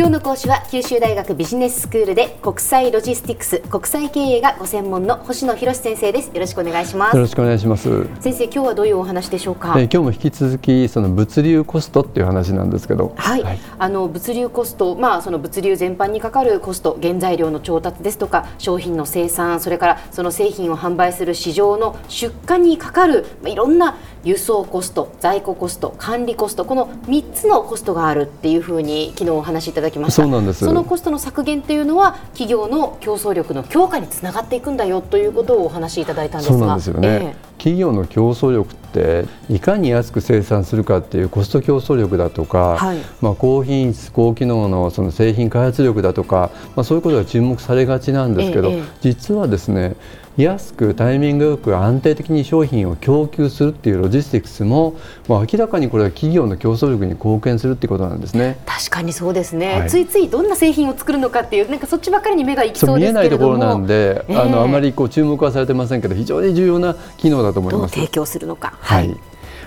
今日の講師は九州大学ビジネススクールで国際ロジスティクス国際経営がご専門の星野博先生です。よろしくお願いします。よろしくお願いします。先生今日はどういうお話でしょうか、えー、今日も引き続きその物流コストっていう話なんですけど。はい、はい、あの物流コストまあその物流全般にかかるコスト原材料の調達ですとか商品の生産それからその製品を販売する市場の出荷にかかる、まあ、いろんな輸送コスト在庫コスト管理コストこの3つのコストがあるっていうふうに昨日お話しいただきました。そうなんです。そのコストの削減っていうのは企業の競争力の強化につながっていくんだよということをお話しいただいたんですが。そうなんですよね、えー、企業の競争力っていかに安く生産するかっていうコスト競争力だとか、はい、まあ、高品質高機能のその製品開発力だとか、まあ、そういうことが注目されがちなんですけど、えー、実はですね安くタイミングよく安定的に商品を供給するっていうロジスティクスも、まあ、明らかにこれは企業の競争力に貢献するっていうことなんですね。確かにそうですね、はい、ついついどんな製品を作るのかっていうなんかそっちばっかりに目がいきそう見えないところなんで、えー、あのあまりこう注目はされてませんけど非常に重要な機能だと思います。提供するのか。はい、はい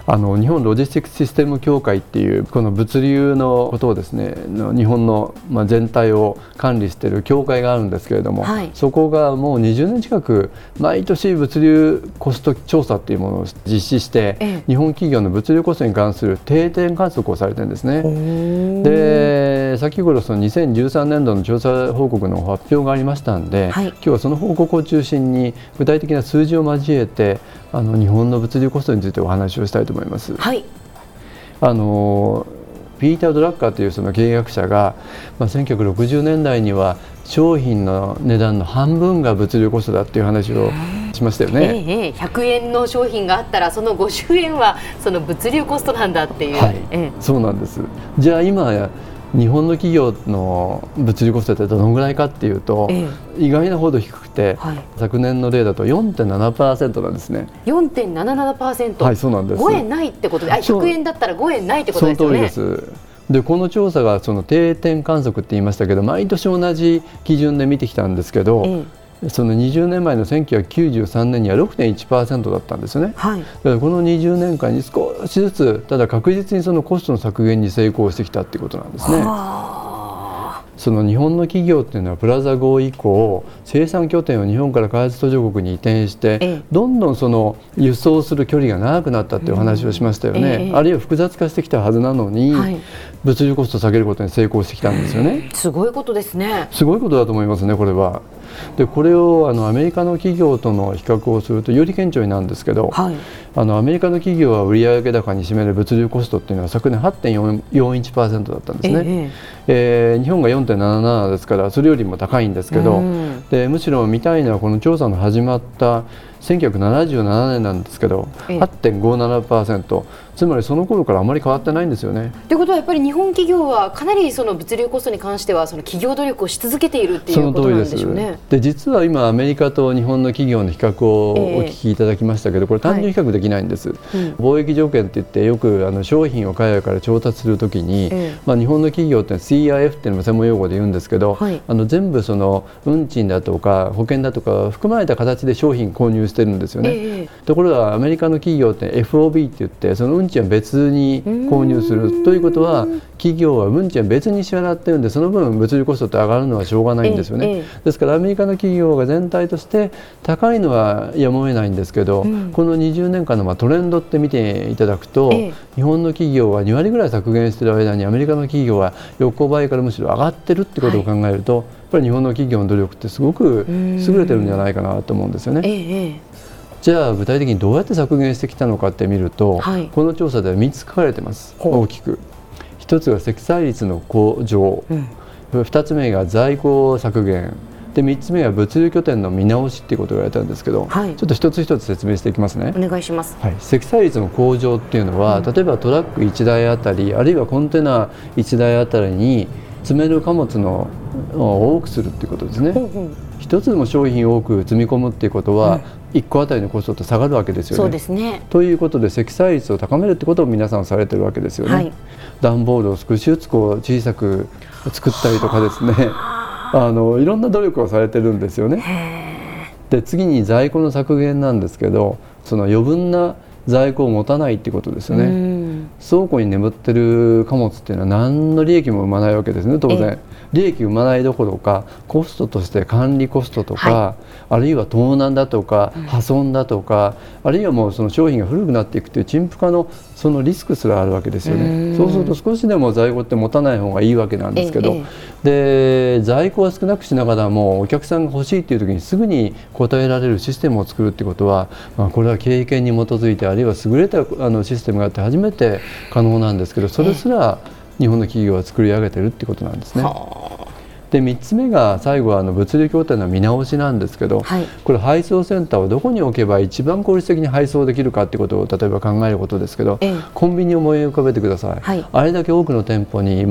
あの日本ロジスティックスシステム協会っていうこの物流のことをですね日本のまあ全体を管理している協会があるんですけれども、はい、そこがもう20年近く毎年物流コスト調査っていうものを実施して、ええ、日本企業の物流コストに関する定点観測をされてるんですね。で先ほどその2013年度の調査報告の発表がありましたんで、はい、今日はその報告を中心に具体的な数字を交えてあの日本の物流コストについてお話をしたいと思います。はい、あのピーター・ドラッカーというその経営学者が、まあ、1960年代には商品の値段の半分が物流コストだっていう話をしましたよね、ええ、100円の商品があったらその50円はその物流コストなんだっていう、はい、ええ、そうなんです。じゃあ今日本の企業の物流コストってどのぐらいかっていうと、ええ、意外なほど低くて、はい、昨年の例だと4.7%なんですね。4.77%はいそうなんです。5円ないってことで、あ100円だったら5円ないってことですよね。その通りです。でこの調査がその定点観測って言いましたけど毎年同じ基準で見てきたんですけど、えその20年前の1993年には6.1%だったんですよね、はい、だからこの20年間に少しずつただ確実にそのコストの削減に成功してきたっていうことなんですね。その日本の企業っていうのはプラザ合意以降生産拠点を日本から開発途上国に移転してどんどんその輸送する距離が長くなったっていう話をしましたよね、あるいは複雑化してきたはずなのに、物流コストを下げることに成功してきたんですよね。すごいことですね。すごいことだと思いますねこれは。でこれをあのアメリカの企業との比較をするとより顕著になるんですけど、はい、あのアメリカの企業は売上高に占める物流コストっていうのは昨年8.41%だったんですね、ええ。えー、日本が4.77ですからそれよりも高いんですけど、でむしろ見たいのはこの調査の始まった1977年なんですけど、ええ、8.57%つまりその頃からあまり変わってないんですよね。ということはやっぱり日本企業はかなりその物流コストに関してはその企業努力をし続けているっていうことなんでしょうね。で実は今アメリカと日本の企業の比較をお聞きいただきましたけど、これ単純比較できないんです。はいうん、貿易条件って言ってよくあの商品を海外から調達するときに、え、まあ日本の企業って CIF っていうのも専門用語で言うんですけど、はい、あの全部その運賃だとか保険だとか含まれた形で商品購入してるんですよね、えー、ところがアメリカの企業って FOB って言ってその運賃は別に購入するということは企業は運賃は別に支払ってるんでその分物流コストって上がるのはしょうがないんですよね、えー、ですからアメリカの企業が全体として高いのはやむを得ないんですけど、うん、この20年間のまあトレンドって見ていただくと、日本の企業は2割ぐらい削減している間にアメリカの企業は横ばいからむしろ上がってるってことを考えると、はい、やっぱり日本の企業の努力ってすごく優れてるんじゃないかなと思うんですよね。ええじゃあ具体的にどうやって削減してきたのかって見ると、はい、この調査では3つ書かれてます大きく。1つが積載率の向上、うん、2つ目が在庫削減で3つ目は物流拠点の見直しっていうことを言われたんですけど、はい、ちょっと一つ一つ説明していきますね。お願いします、はい、積載率の向上っていうのは、うん、例えばトラック1台あたりあるいはコンテナ1台あたりに積める貨物の多くするっていうことですね。うんうん。一つでも商品を多く積み込むっていうことは、1個あたりのコストって下がるわけですよね。そうですね。ということで積載率を高めるってことを皆さんされてるわけですよね。はい、段ボールを少しずつこう小さく作ったりとかですねあのいろんな努力をされてるんですよね。で次に在庫の削減なんですけどその余分な在庫を持たないっていうことですよね。倉庫に眠ってる貨物っていうのは何の利益も生まないわけですね当然。利益生まないどころかコストとして管理コストとか、はい、あるいは盗難だとか破損だとか、うん、あるいはもうその商品が古くなっていくという陳腐化のそのリスクすらあるわけですよね。そうすると少しでも在庫って持たない方がいいわけなんですけど、ええ、で在庫は少なくしながらもお客さんが欲しいという時にすぐに応えられるシステムを作るってことは、まあ、これは経験に基づいてあるいは優れたあのシステムがあって初めて可能なんですけどそれすら、え日本の企業は作り上げてるってことなんですね。で3つ目が最後はあの物流協定の見直しなんですけど、はい、これ配送センターをどこに置けば一番効率的に配送できるかってことを例えば考えることですけど、ええ、コンビニを思い浮かべてください、はい、あれだけ多くの店舗に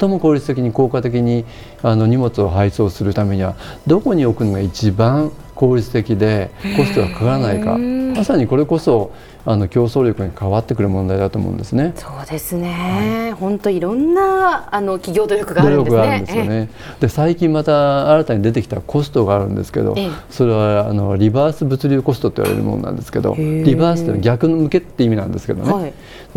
最も効率的に効果的にあの荷物を配送するためにはどこに置くのが一番効率的でコストがかからないか。まさにこれこそあの競争力に変わってくる問題だと思うんですね。そうですね。はい、本当いろんなあの企業努力があるんですね。ですよね。で最近また新たに出てきたコストがあるんですけど、それはあのリバース物流コストと言われるものなんですけど、リバースというのは逆向けって意味なんですけどね。はい、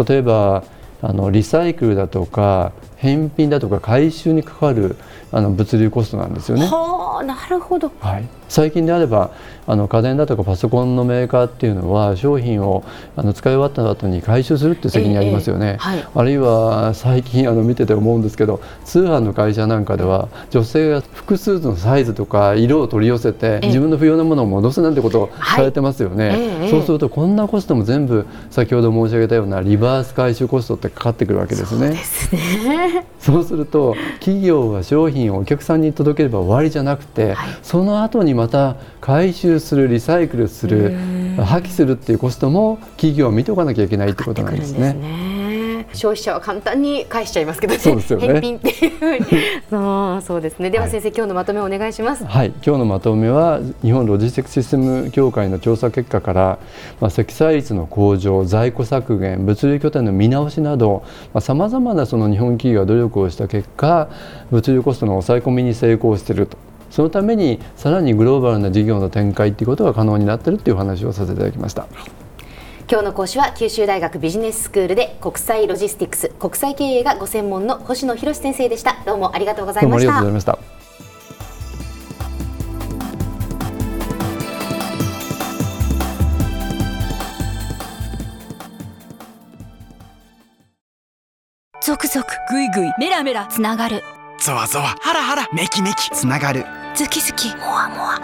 例えばあのリサイクルだとか返品だとか回収にかかるあの物流コストなんですよね。はあ、なるほど。はい。最近であればあの家電だとかパソコンのメーカーっていうのは商品をあの使い終わった後に回収するって責任ありますよね、えーはい、あるいは最近あの見てて思うんですけど通販の会社なんかでは女性が複数のサイズとか色を取り寄せて自分の不要なものを戻すなんてことをされてますよね、はいえー、そうするとこんなコストも全部先ほど申し上げたようなリバース回収コストってかかってくるわけですね。そうねそうすると企業は商品をお客さんに届ければ終わりじゃなくて、はい、その後にまた回収するリサイクルする破棄するっていうコストも企業は見ておかなきゃいけないってことなんですね。消費者は簡単に返しちゃいますけどね。そうですよね。返品っていうそうそうですね。では先生、はい、今日のまとめをお願いします。はい、今日のまとめは日本ロジスティックシステム協会の調査結果から、まあ、積載率の向上、在庫削減、物流拠点の見直しなどさまざ、まなその日本企業が努力をした結果、物流コストの抑え込みに成功していると。そのためにさらにグローバルな事業の展開ということが可能になっているという話をさせていただきました。今日の講師は九州大学ビジネススクールで国際ロジスティクス国際経営がご専門の星野博先生でした。どうもありがとうございました。ありがとうございました。続々ぐいぐいメラメラつながる。ゾワゾワハラハラメキメキつながる。ズキズキ。モワモワ